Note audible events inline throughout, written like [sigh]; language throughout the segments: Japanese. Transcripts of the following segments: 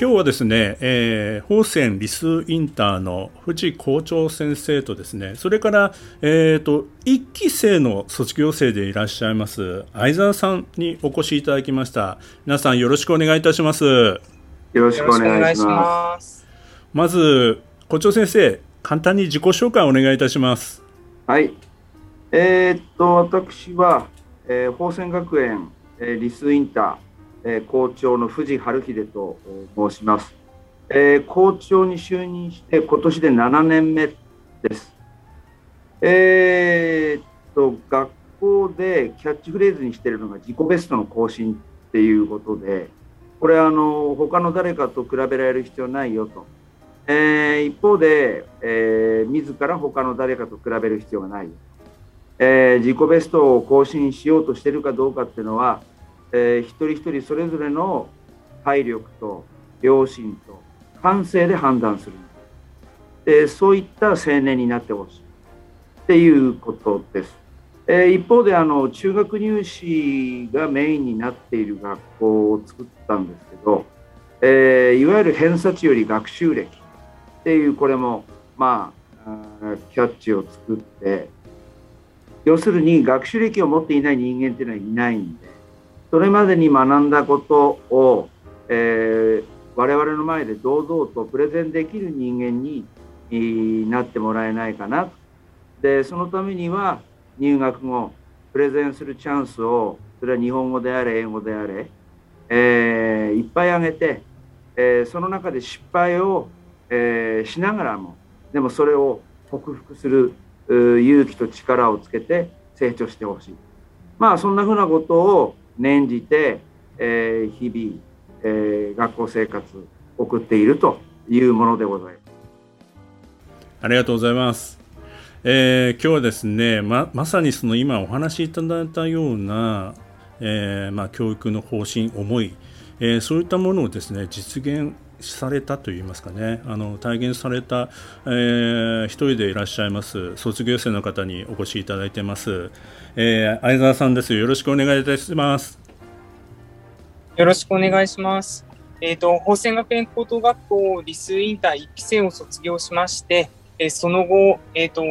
今日はですね、えー、法泉理数インターの藤校長先生とですね、それから、えーと、1期生の卒業生でいらっしゃいます相沢さんにお越しいただきました。皆さんよろしくお願いいたします。よろしくお願いします。まず校長先生、簡単に自己紹介をお願いいたします。はい。えー、っと私は、えー、法泉学園、えー、理数インターえ校長の藤春秀と申します、え校長に就任して今年で7年目です。えー、っと学校でキャッチフレーズにしてるのが自己ベストの更新っていうことでこれあの他の誰かと比べられる必要ないよと、えー、一方で、えー、自ら他の誰かと比べる必要がないよ、えー、自己ベストを更新しようとしているかどうかっていうのはえー、一人一人それぞれの体力と良心と感性で判断するでそういった青年になってほしいっていうことです。えー、一方であの中学入試がメインになっている学校を作ったんですけど、えー、いわゆる偏差値より学習歴っていうこれもまあキャッチを作って要するに学習歴を持っていない人間っていうのはいないんでそれまでに学んだことを、えー、我々の前で堂々とプレゼンできる人間になってもらえないかな。でそのためには入学後プレゼンするチャンスをそれは日本語であれ英語であれ、えー、いっぱいあげて、え、その中で失敗を、え、しながらもでもそれを克服する勇気と力をつけて成長してほしい。まあそんなふうなことを念じて、えー、日々、えー、学校生活送っているというものでございます。ありがとうございます。えー、今日はですねままさにその今お話しいただいたような、えーまあ、教育の方針思い、えー、そういったものをですね実現されたといいますかねあの体現された、えー、一人でいらっしゃいます卒業生の方にお越しいただいてます、えー、相沢さんですよろしくお願いいたしますよろしくお願いしますえっ、ー、と法泉学園高等学校理数インター1期生を卒業しましてえその後、えっ、ー、と、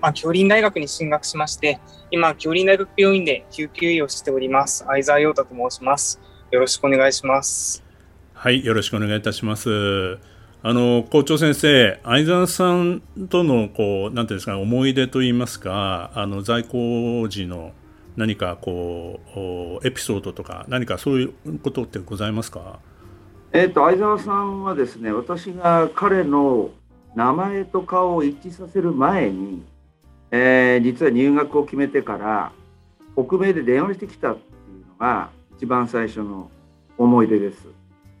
まあ、京林大学に進学しまして、今、京林大学病院で救急医をしております。相沢陽太と申します。よろしくお願いします。はい、よろしくお願いいたします。あの校長先生、相沢さんとのこうなんていうんですか思い出といいますか、あの在校時の何かこうエピソードとか何かそういうことってございますか？えっ、ー、と相沢さんはですね、私が彼の名前と顔を一致させる前に、えー、実は入学を決めてから北米で電話してきたっていうのが一番最初の思い出です。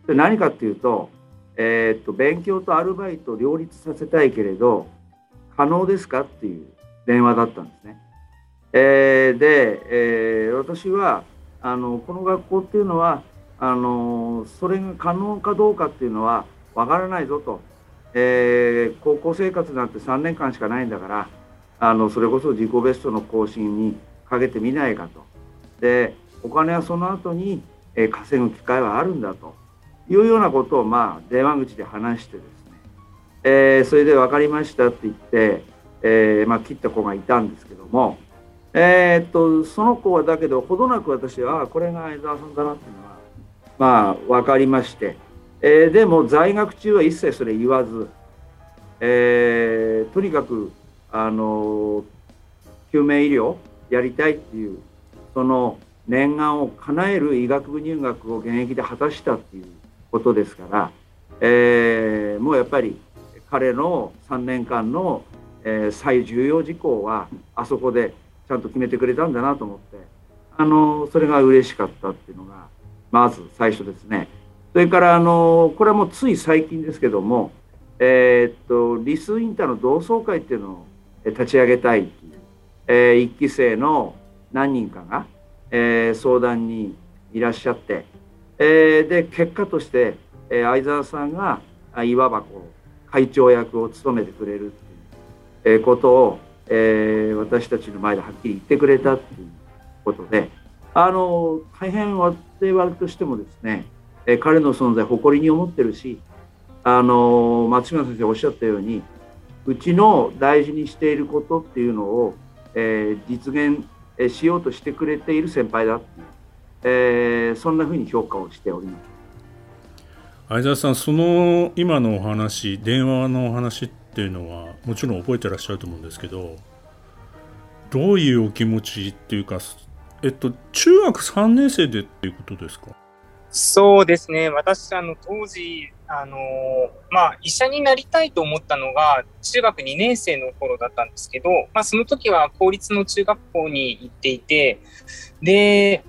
で何かっていうと,、えー、っと勉強とアルバイト両立させたいけれど可能ですかっていう電話だったんですね。えー、で、えー、私はあのこの学校っていうのはあのそれが可能かどうかっていうのはわからないぞと、えー、高校生活なんて3年間しかないんだからあのそれこそ自己ベストの更新にかけてみないかと。でお金はその後に、えー、稼ぐ機会はあるんだと。いうようなことをまあ電話口で話してですね、えー、それで分かりましたって言って、えー、まあ、切った子がいたんですけども、えー、っとその子はだけどほどなく私はこれが相沢さんだなっていうのはまあ分かりまして、えでも在学中は一切それ言わず、えとにかくあの救命医療やりたいっていうその念願を叶える医学部入学を現役で果たしたっていうことですから、えー、もうやっぱり彼の3年間の、えー、最重要事項はあそこでちゃんと決めてくれたんだなと思ってあのそれが嬉しかったっていうのがまず最初ですね。それからあのこれはもうつい最近ですけども、えー、っとリスインターの同窓会っていうのを立ち上げたいっていう、えー、1期生の何人かが、えー、相談にいらっしゃって、えー、で結果として、えー、相沢さんがいわばこう会長役を務めてくれるっていう、えことを、え私たちの前ではっきり言ってくれたっていうことであの大変我々としてもですね、え彼の存在誇りに思ってるしあの松島先生おっしゃったようにうちの大事にしていることっていうのを、えー、実現しようとしてくれている先輩だっていう、えー、そんなふうに評価をしております。相沢さんその今のお話電話のお話っていうのはもちろん覚えてらっしゃると思うんですけどどういうお気持ちっていうかえっと中学3年生でっていうことですか？そうですね。私あの当時あのまあ、医者になりたいと思ったのが中学2年生の頃だったんですけど、まあ、その時は公立の中学校に行っていてで、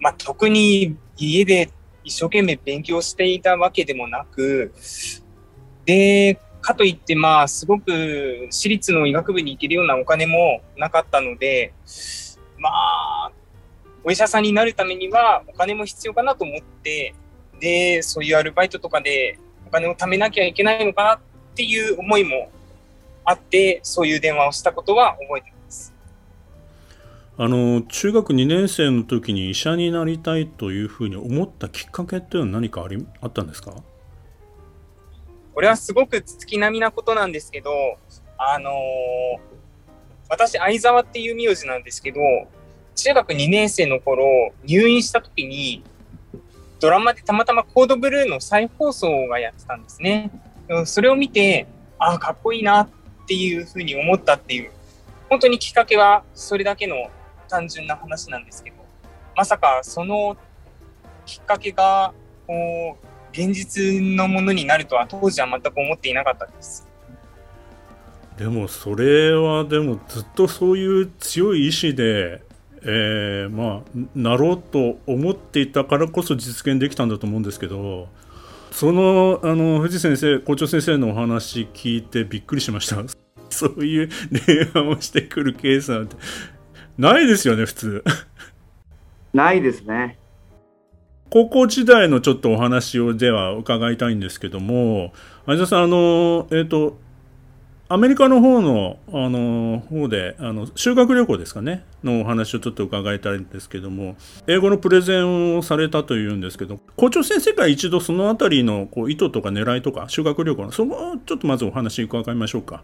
まあ、特に家で一生懸命勉強していたわけでもなくでかといってまあすごく私立の医学部に行けるようなお金もなかったのでまあお医者さんになるためにはお金も必要かなと思ってで、そういうアルバイトとかでお金を貯めなきゃいけないのかなっていう思いもあって、そういう電話をしたことは覚えてます。あの中学2年生の時に医者になりたいというふうに思ったきっかけっていうのは何かありあったんですか？これはすごく月並みなことなんですけど、あのー、私、相沢っていう名字なんですけど、中学2年生の頃、入院した時に、ドラマでたまたまコードブルーの再放送がやってたんですね。それを見て、ああ、かっこいいなっていうふうに思ったっていう、本当にきっかけはそれだけの単純な話なんですけど、まさかそのきっかけが、こう、現実のものになるとは当時は全く思っていなかったです。でもそれはでもずっとそういう強い意志でえー、まあ、なろうと思っていたからこそ実現できたんだと思うんですけどそのあの藤先生校長先生のお話聞いてびっくりしました [laughs] そういう電話をしてくるケースなんてないですよね普通ないですね高校時代のちょっとお話をでは伺いたいんですけども相田さんあのえっ、ー、とアメリカの方の、あの、方で、あの、修学旅行ですかね、のお話をちょっと伺いたいんですけども、英語のプレゼンをされたというんですけど、校長先生から一度そのあたりのこう意図とか狙いとか、修学旅行の、そこちょっとまずお話伺いましょうか。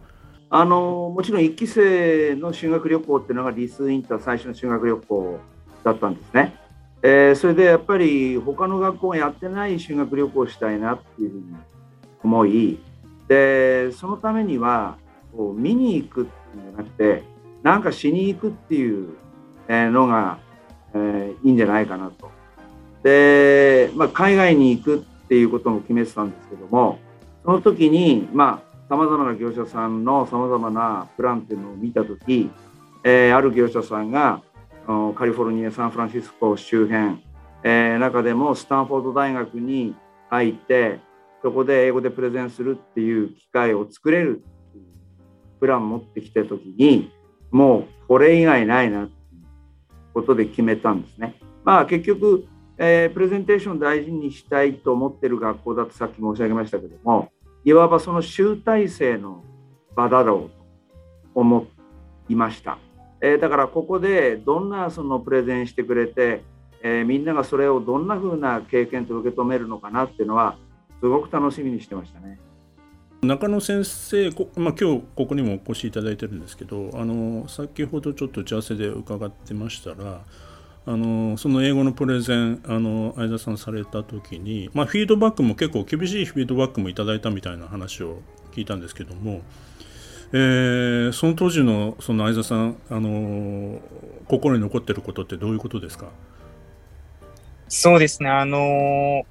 あの、もちろん1期生の修学旅行っていうのがリスインター最初の修学旅行だったんですね。えー、それでやっぱり他の学校がやってない修学旅行をしたいなっていうふうに思い、でそのためにはこう見に行くっていうんじゃなくてなんかしに行くっていうのが、えー、いいんじゃないかなと。で、まあ、海外に行くっていうことも決めてたんですけどもその時にまあさまざまな業者さんのさまざまなプランっていうのを見た時、えー、ある業者さんがカリフォルニアサンフランシスコ周辺、えー、中でもスタンフォード大学に入ってそこで英語でプレゼンするっていう機会を作れるプラン持ってきた時にもうこれ以外ないなってことで決めたんですね。まあ結局、えー、プレゼンテーション大事にしたいと思ってる学校だとさっき申し上げましたけどもいわばその集大成の場だろうと思いました。えー、だからここでどんなそのプレゼンしてくれて、えー、みんながそれをどんな風な経験と受け止めるのかなっていうのはすごく楽しみにしてましたね。中野先生、まあ、今日ここにもお越しいただいてるんですけどあの先ほどちょっと打ち合わせで伺ってましたらあのその英語のプレゼンあの相田さんされた時に、まあ、フィードバックも結構厳しいフィードバックもいただいたみたいな話を聞いたんですけども、えー、その当時のその相田さんあの心に残ってることってどういうことですか？そうですね。あの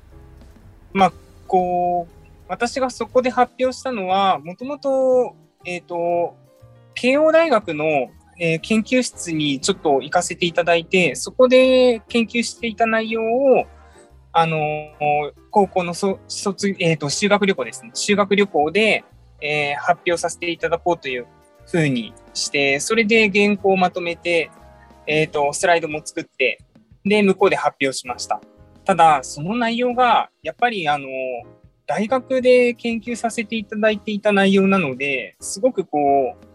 まあこう、私がそこで発表したのは、もともと、えっ、と、慶応大学のえー、研究室にちょっと行かせていただいて、そこで研究していた内容を、あの高校の卒、えーと、修学旅行ですね。修学旅行で、えー、発表させていただこうというふうにして、それで原稿をまとめて、えっ、ー、と、スライドも作って、で、向こうで発表しました。ただ、その内容が、やっぱり、あの、大学で研究させていただいていた内容なので、すごくこう、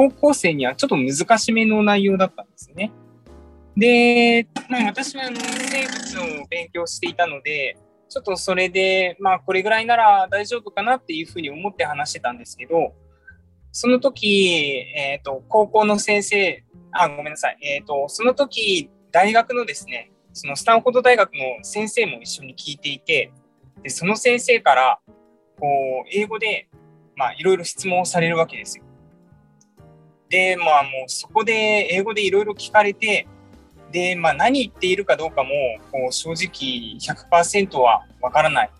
高校生にはちょっと難しめの内容だったんですね。で、まあ、私はあの生物を勉強していたので、ちょっとそれで、まあ、これぐらいなら大丈夫かなっていうふうに思って話してたんですけど、その時、えっ、ー、と、高校の先生、あ、ごめんなさい。えっ、ー、と、その時、大学のですね、そのスタンフォード大学の先生も一緒に聞いていて、で、その先生から、こう、英語で、まあ、いろいろ質問をされるわけですよ。で、まあ、もうそこで英語でいろいろ聞かれて、で、まあ、何言っているかどうかも、こう、正直100%はわからない。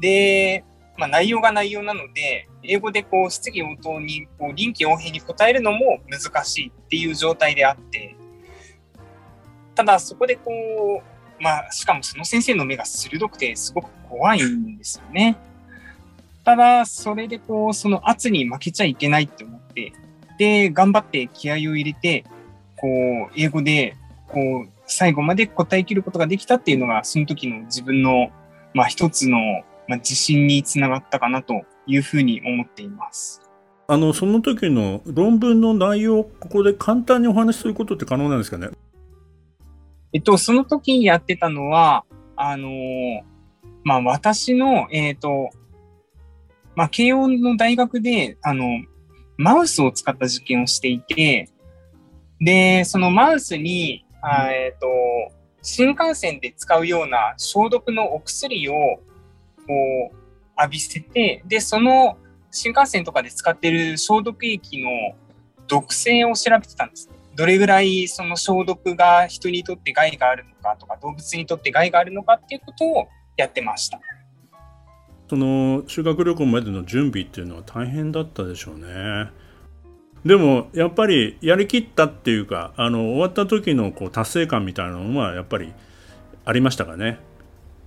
で、まあ、内容が内容なので、英語でこう質疑応答にこう臨機応変に答えるのも難しいっていう状態であって、ただそこでこう、まあ、しかもその先生の目が鋭くてすごく怖いんですよね。ただ、それでこう、その圧に負けちゃいけないって思って、で、頑張って気合を入れて、こう、英語で、こう、最後まで答えきることができたっていうのが、その時の自分の、まあ一つの、まあ、自信につながったかなというふうに思っています。あの、その時の論文の内容をここで簡単にお話しすることって可能なんですかね？えっと、その時やってたのは、あのまあ、私の、えっ、ー、と、まあ、慶応の大学で、あの、マウスを使った実験をしていて、で、そのマウスに、あえっ、ー、と、新幹線で使うような消毒のお薬を、こう、浴びせて、で、その新幹線とかで使ってる消毒液の毒性を調べてたんです。どれぐらいその消毒が人にとって害があるのかとか、動物にとって害があるのかっていうことをやってました。その修学旅行までの準備っていうのは大変だったでしょうね。でもやっぱりやりきったっていうかあの終わった時のこう達成感みたいなのはやっぱりありましたかね？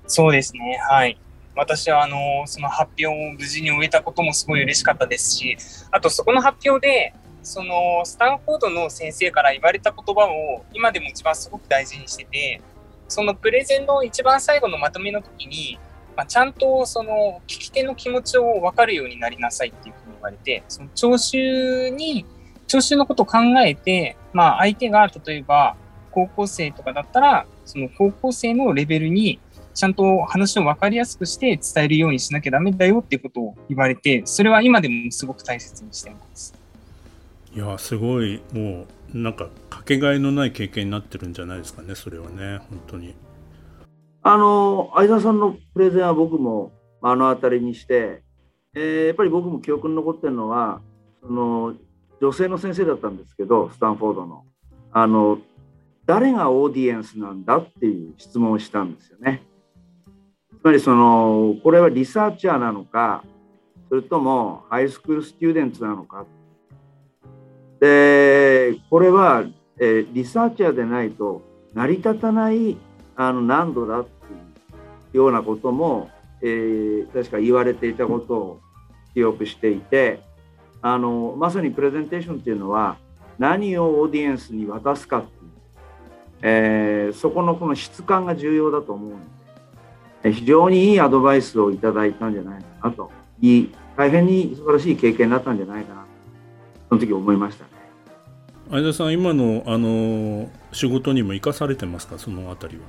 そうですねはい私はあのその発表を無事に終えたこともすごい嬉しかったですしあとそこの発表でそのスタンフォードの先生から言われた言葉を今でも一番すごく大事にしててそのプレゼンの一番最後のまとめの時に、まあ、ちゃんとその聞き手の気持ちを分かるようになりなさいっていうふうに言われてその聴衆に聴衆のことを考えて、まあ、相手が例えば高校生とかだったらその高校生のレベルにちゃんと話を分かりやすくして伝えるようにしなきゃダメだよっていうことを言われてそれは今でもすごく大切にしてます。いやすごいもうなんかかけがえのない経験になってるんじゃないですかねそれはね本当に。あの相田さんのプレゼンは僕も目の当たりにして、えー、やっぱり僕も記憶に残ってるのはその女性の先生だったんですけどスタンフォードのあの誰がオーディエンスなんだっていう質問をしたんですよね。つまりそのこれはリサーチャーなのかそれともハイスクールスチューデンツなのかでこれは、えー、リサーチャーでないと成り立たないあの難度だっていうようなことも、えー、確か言われていたことを記憶していてあのまさにプレゼンテーションっていうのは何をオーディエンスに渡すかっていう、えー、そこのこの質感が重要だと思うので非常にいいアドバイスをいただいたんじゃないかなといい大変に素晴らしい経験になったんじゃないかなその時思いました。相田さん今のあの仕事にも生かされてますか？そのあたりは。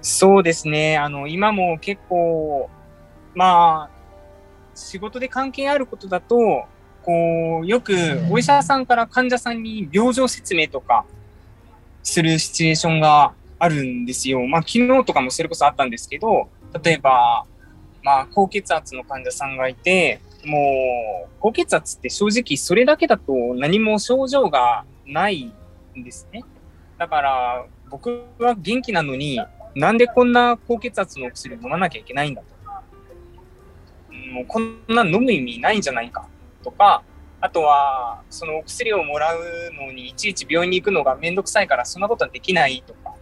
そうですねあの今も結構まあ仕事で関係あることだとこうよくお医者さんから患者さんに病状説明とかするシチュエーションがあるんですよ。まあ昨日とかもそれこそあったんですけど例えばまあ高血圧の患者さんがいてもう、高血圧って正直それだけだと何も症状がないんですね。だから、僕は元気なのに、なんでこんな高血圧のお薬を飲まなきゃいけないんだと。もうこんな飲む意味ないんじゃないかとか、あとは、そのお薬をもらうのにいちいち病院に行くのがめんどくさいからそんなことはできないとか、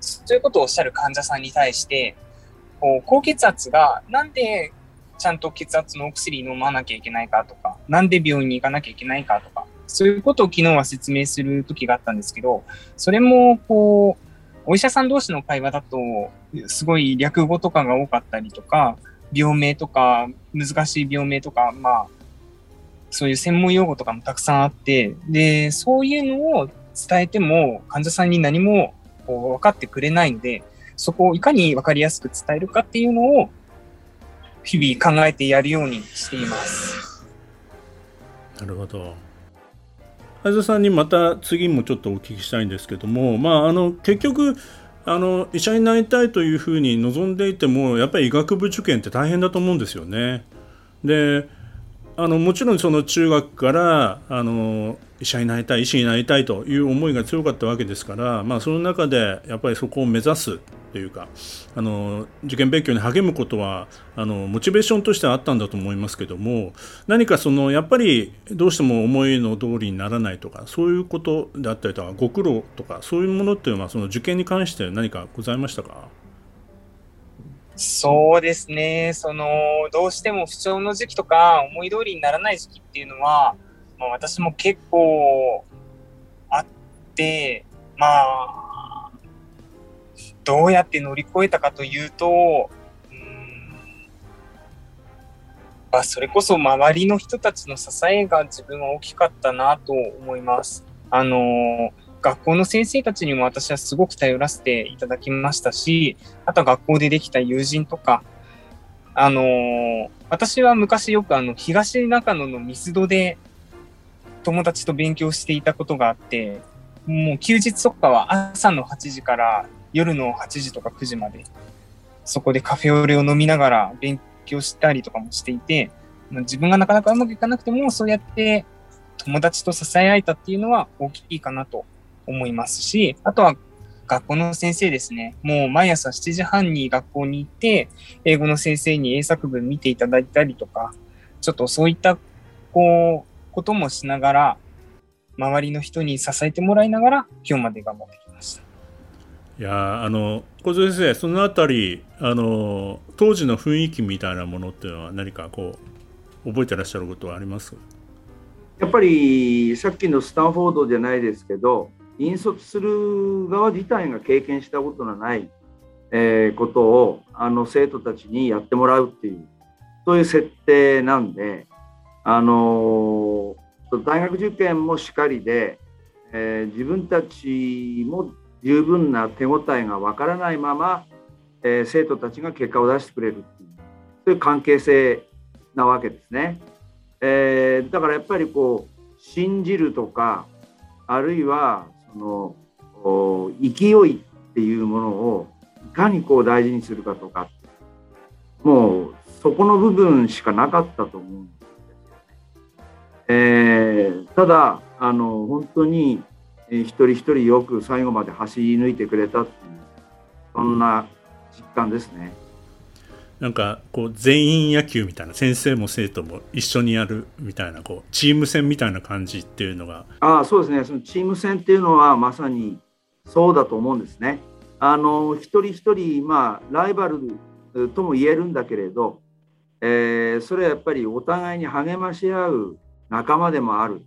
そういうことをおっしゃる患者さんに対して、こう高血圧がなんでちゃんと血圧のお薬飲まなきゃいけないかとか、なんで病院に行かなきゃいけないかとか、そういうことを昨日は説明する時があったんですけど、それもこう、お医者さん同士の会話だと、すごい略語とかが多かったりとか、病名とか、難しい病名とか、まあ、そういう専門用語とかもたくさんあって、で、そういうのを伝えても患者さんに何もこう分かってくれないので、そこをいかに分かりやすく伝えるかっていうのを日々考えてやるようにしています。なるほど。相沢さんにまた次もちょっとお聞きしたいんですけども、まあ、あの結局あの医者になりたいというふうに望んでいてもやっぱり医学部受験って大変だと思うんですよね。であのもちろんその中学からあの医者になりたい医師になりたいという思いが強かったわけですから、まあ、その中でやっぱりそこを目指すというかあの受験勉強に励むことはあのモチベーションとしてはあったんだと思いますけども何かそのやっぱりどうしても思いの通りにならないとかそういうことであったりとかご苦労とかそういうものっていうのはその受験に関して何かございましたか？そうですね。その、どうしても不調の時期とか、思い通りにならない時期っていうのは、まあ、私も結構あって、まあ、どうやって乗り越えたかというと、うんまあ、それこそ周りの人たちの支えが自分は大きかったなと思います。あの学校の先生たちにも私はすごく頼らせていただきましたし、あとは学校でできた友人とか、あの、私は昔よくあの、東中野のミスドで友達と勉強していたことがあって、もう休日とかは朝の8時から夜の8時とか9時まで、そこでカフェオレを飲みながら勉強したりとかもしていて、自分がなかなかうまくいかなくても、そうやって友達と支え合えたっていうのは大きいかなと思いますし、あとは学校の先生ですね。もう毎朝7時半に学校に行って、英語の先生に英作文見ていただいたりとか、ちょっとそういった、こう、こともしながら、周りの人に支えてもらいながら、今日まで頑張って。いやあの小津先生そのあたりあの当時の雰囲気みたいなものっていうのは何かこう覚えてらっしゃることはあります？やっぱりさっきのスタンフォードじゃないですけど引率する側自体が経験したことのない、えー、ことをあの生徒たちにやってもらうっていうそういう設定なんで、あの、大学受験もしっかりで、えー、自分たちも十分な手応えがわからないまま、えー、生徒たちが結果を出してくれるっていうそういう関係性なわけですね。えー、だからやっぱりこう信じるとかあるいはその勢いっていうものをいかにこう大事にするかとかもうそこの部分しかなかったと思うんですよね。えー、ただあの本当に一人一人よく最後まで走り抜いてくれたっていうそんな実感ですね。なんかこう全員野球みたいな先生も生徒も一緒にやるみたいなこうチーム戦みたいな感じっていうのがああそうですねそのチーム戦っていうのはまさにそうだと思うんですね。あの一人一人まあライバルとも言えるんだけれど、えー、それはやっぱりお互いに励まし合う仲間でもある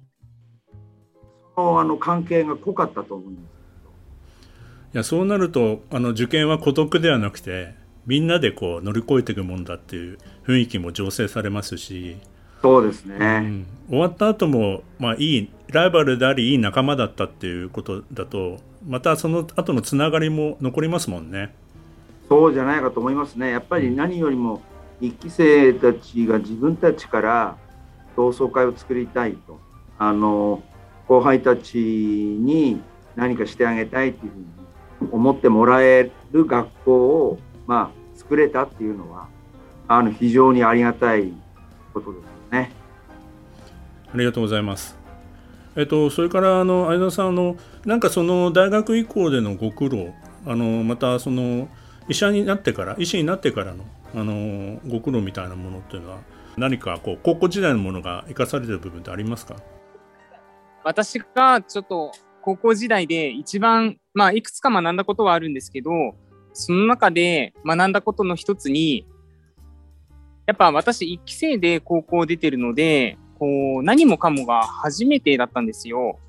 あの関係が濃かったと思うんですいやそうなるとあの受験は孤独ではなくてみんなでこう乗り越えていくもんだっていう雰囲気も醸成されますし。そうですね、うん、終わった後もまあいいライバルでありいい仲間だったっていうことだとまたその後のつながりも残りますもんね。そうじゃないかと思いますね。やっぱり何よりも1期生たちが自分たちから同窓会を作りたいと。あの後輩たちに何かしてあげたいというふうに思ってもらえる学校をまあ、作れたっていうのはあの非常にありがたいことですよね。ありがとうございます。えっと、それからあの相田さんあのなんかその大学以降でのご苦労あのまたその医者になってから医師になってからのあのご苦労みたいなものっていうのは何かこう高校時代のものが生かされてる部分ってありますか？私がちょっと高校時代で一番、まあ、いくつか学んだことはあるんですけど、その中で学んだことの一つに、やっぱ私一期生で高校出てるので、こう、何もかもが初めてだったんですよ。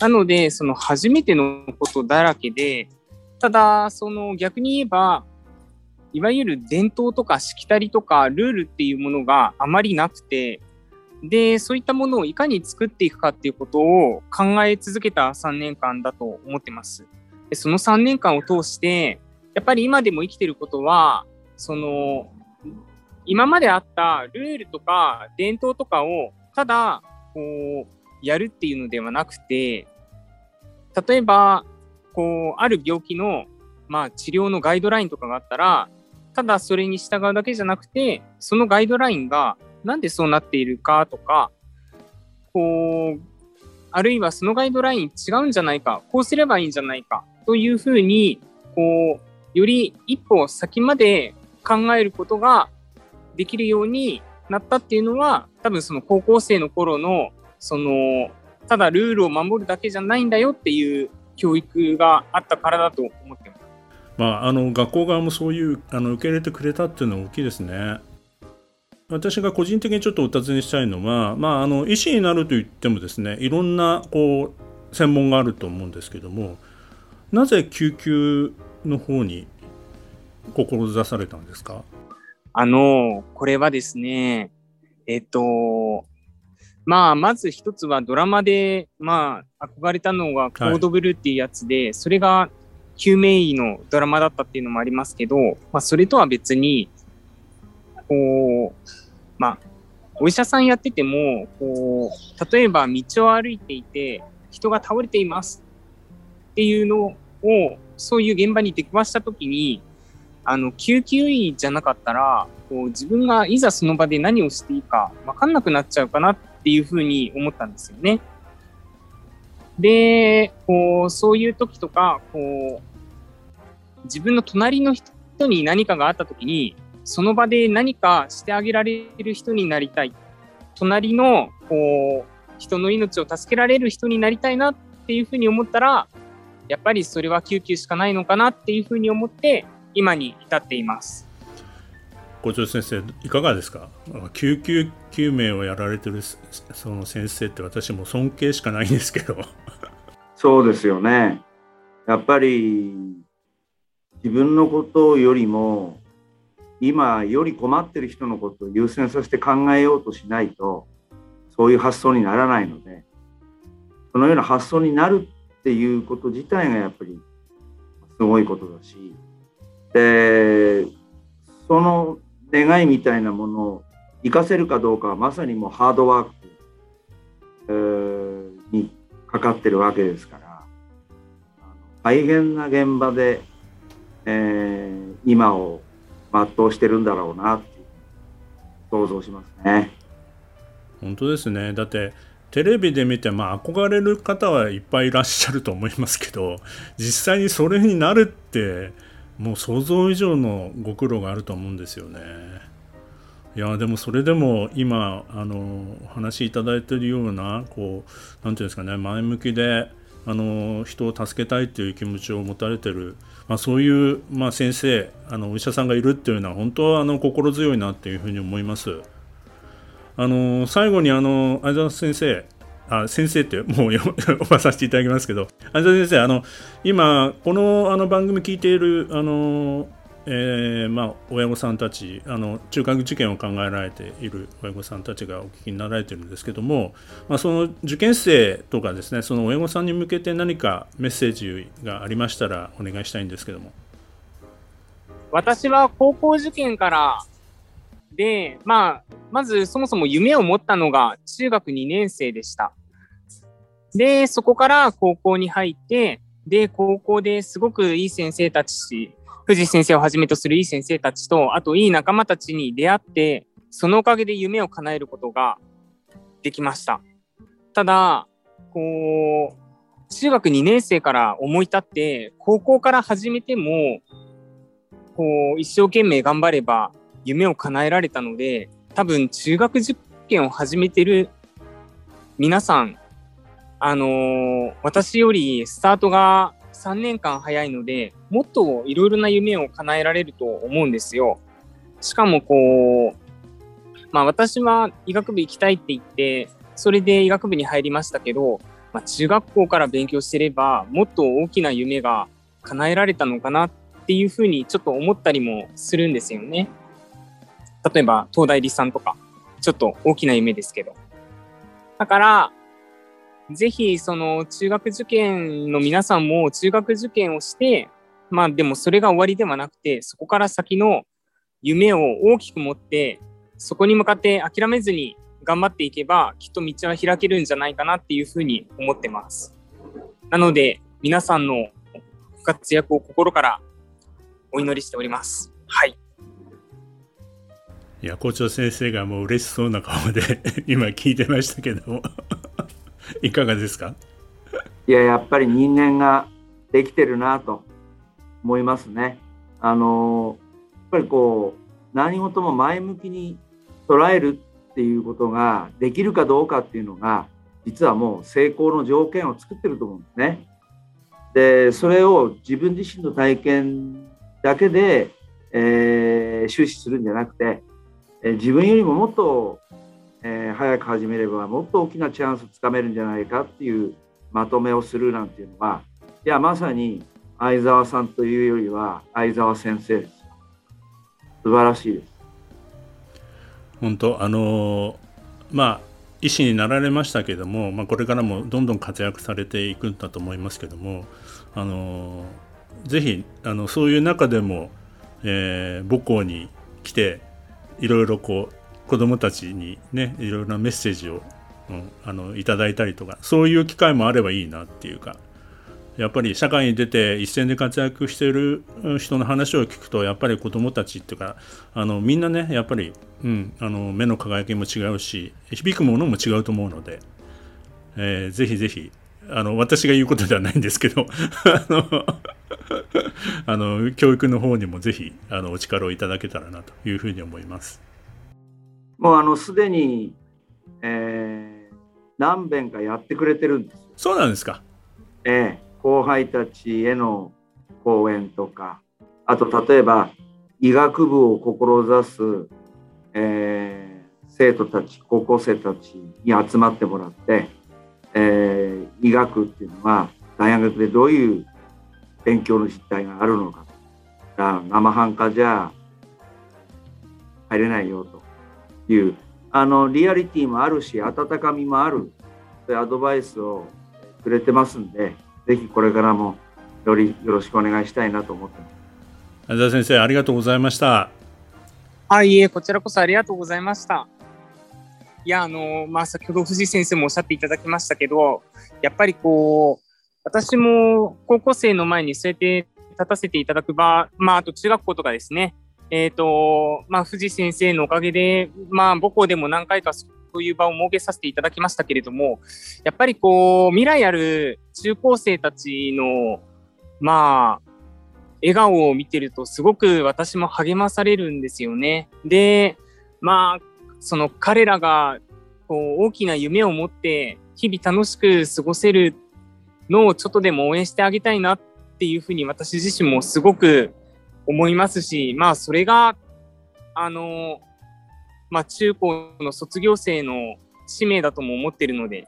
なので、その初めてのことだらけで、ただ、その逆に言えば、いわゆる伝統とかしきたりとかルールっていうものがあまりなくて、で、そういったものをいかに作っていくかっていうことを考え続けた3年間だと思ってます。でその3年間を通して、やっぱり今でも生きてることは、その、今まであったルールとか伝統とかをただ、こう、やるっていうのではなくて、例えば、こう、ある病気の、まあ、治療のガイドラインとかがあったら、ただそれに従うだけじゃなくて、そのガイドラインがなんでそうなっているかとか、こう、あるいはそのガイドライン違うんじゃないか、こうすればいいんじゃないか、というふうに、こう、より一歩先まで考えることができるようになったっていうのは、多分その高校生の頃の、その、ただルールを守るだけじゃないんだよっていう教育があったからだと思ってます。まあ、あの学校側もそういうあの受け入れてくれたっていうのは大きいですね。私が個人的にちょっとお尋ねしたいのは、まあ、あの医師になるといってもですねいろんなこう専門があると思うんですけどもなぜ救急の方に志されたんですか？あのこれはですねえっとまあまず一つはドラマでまあ憧れたのがコードブルーっていうやつで、はい、それが救命医のドラマだったっていうのもありますけど、まあ、それとは別にこう、まあ、お医者さんやってても、こう、例えば道を歩いていて、人が倒れていますっていうのを、そういう現場に出くわしたときに、あの、救急医じゃなかったら、こう自分がいざその場で何をしていいか分かんなくなっちゃうかなっていうふうに思ったんですよね。で、こう、そういう時とか、こう、自分の隣の人に何かがあった時に、その場で何かしてあげられる人になりたい。隣の、こう、人の命を助けられる人になりたいなっていうふうに思ったら、やっぱりそれは救急しかないのかなっていうふうに思って、今に至っています。校長先生、いかがですか？救急救命をやられてるその先生って私も尊敬しかないんですけど。[laughs] そうですよね。やっぱり自分のことよりも今より困ってる人のことを優先させて考えようとしないとそういう発想にならないのでそのような発想になるっていうこと自体がやっぱりすごいことだしでその願いみたいなものを活かせるかどうかはまさにもうハードワーク、えー、にかかってるわけですから大変な現場で、えー、今を全うしてるんだろうなって想像しますね。本当ですねだってテレビで見て、まあ、憧れる方はいっぱいいらっしゃると思いますけど実際にそれになるってもう想像以上のご苦労があると思うんですよね。いやでもそれでも今あのお話しいただいてるようなこう何て言うんですかね前向きであの人を助けたいという気持ちを持たれてる、まあ、そういう、まあ、先生あのお医者さんがいるっていうのは本当はあの心強いなっていうふうに思います。あの最後にあの相沢先生あ先生ってもう [laughs] 呼ばさせていただきますけど相沢先生あの今このあの番組聞いているあのえー、まあ、親御さんたちあの中学受験を考えられている親御さんたちがお聞きになられてるんですけども、まあ、その受験生とかですねその親御さんに向けて何かメッセージがありましたらお願いしたいんですけども私は高校受験からで、まあ、まずそもそも夢を持ったのが中学2年生でした。で、そこから高校に入って、で、高校ですごくいい先生たち藤先生をはじめとするいい先生たちと、あといい仲間たちに出会って、そのおかげで夢を叶えることができました。ただ、こう、中学2年生から思い立って、高校から始めても、こう、一生懸命頑張れば夢を叶えられたので、多分中学受験を始めてる皆さん、あのー、私よりスタートが3年間早いので、もっといろいろな夢を叶えられると思うんですよ。しかもこう、まあ私は医学部行きたいって言って、それで医学部に入りましたけど、まあ、中学校から勉強してれば、もっと大きな夢が叶えられたのかなっていうふうにちょっと思ったりもするんですよね。例えば東大理さんとか、ちょっと大きな夢ですけど。だから、ぜひその中学受験の皆さんも中学受験をして、まあでもそれが終わりではなくて、そこから先の夢を大きく持って、そこに向かって諦めずに頑張っていけば、きっと道は開けるんじゃないかなっていうふうに思ってます。なので、皆さんの活躍を心からお祈りしております。はい。いや、校長先生がもう嬉しそうな顔で [laughs] 今聞いてましたけども [laughs] いかがですか？いや、やっぱり人間ができてるなと思いますね。あの、やっぱりこう、何事も前向きに捉えるっていうことができるかどうかっていうのが、実はもう成功の条件を作ってると思うんですね。でそれを自分自身の体験だけで、えー、終始するんじゃなくて、えー、自分よりももっと、えー、早く始めればもっと大きなチャンスつかめるんじゃないかっていうまとめをするなんていうのはいやまさに相沢さんというよりは相沢先生です。素晴らしいです。本当あのまあ医師になられましたけども、まあ、これからもどんどん活躍されていくんだと思いますけどもあのぜひあのそういう中でも、えー、母校に来ていろいろこう子どもたちにねいろいろなメッセージを、うん、あのいただいたりとかそういう機会もあればいいなっていうかやっぱり社会に出て一線で活躍してる人の話を聞くとやっぱり子どもたちっていうかあのみんなねやっぱり、うん、あの目の輝きも違うし響くものも違うと思うので、えー、ぜひぜひあの私が言うことではないんですけど [laughs] あのあの教育の方にもぜひあのお力をいただけたらなというふうに思います。もうあのすでに、えー、何遍かやってくれてるんです。そうなんですか。ええ後輩たちへの講演とかあと例えば医学部を志す、えー、生徒たち高校生たちに集まってもらって、えー、医学っていうのは大学でどういう勉強の実態があるのか。生半可じゃ入れないよというあのリアリティもあるし温かみもあるそういうアドバイスをくれてますんでぜひこれからもよりよろしくお願いしたいなと思ってます。安田先生、ありがとうございました。あ、いえ、こちらこそありがとうございました。いや、あの、まあ、先ほど藤井先生もおっしゃっていただきましたけど、やっぱりこう、私も高校生の前にそうやって立たせていただく場、まあ、あと中学校とかですね、えっ、ー、と、まあ、藤先生のおかげで、まあ、母校でも何回かそういう場を設けさせていただきましたけれども、やっぱりこう、未来ある中高生たちの、まあ、笑顔を見てるとすごく私も励まされるんですよね。で、まあ、その彼らがこう大きな夢を持って日々楽しく過ごせるのをちょっとでも応援してあげたいなっていうふうに私自身もすごく思いますし、まあそれが、あの、まあ、中高の卒業生の使命だとも思っているので、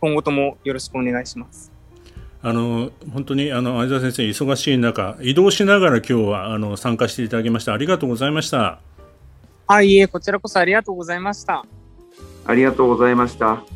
今後ともよろしくお願いします。あの本当にあの相沢先生忙しい中移動しながら今日はあの参加していただきました。ありがとうございました。はい、いえこちらこそありがとうございました。ありがとうございました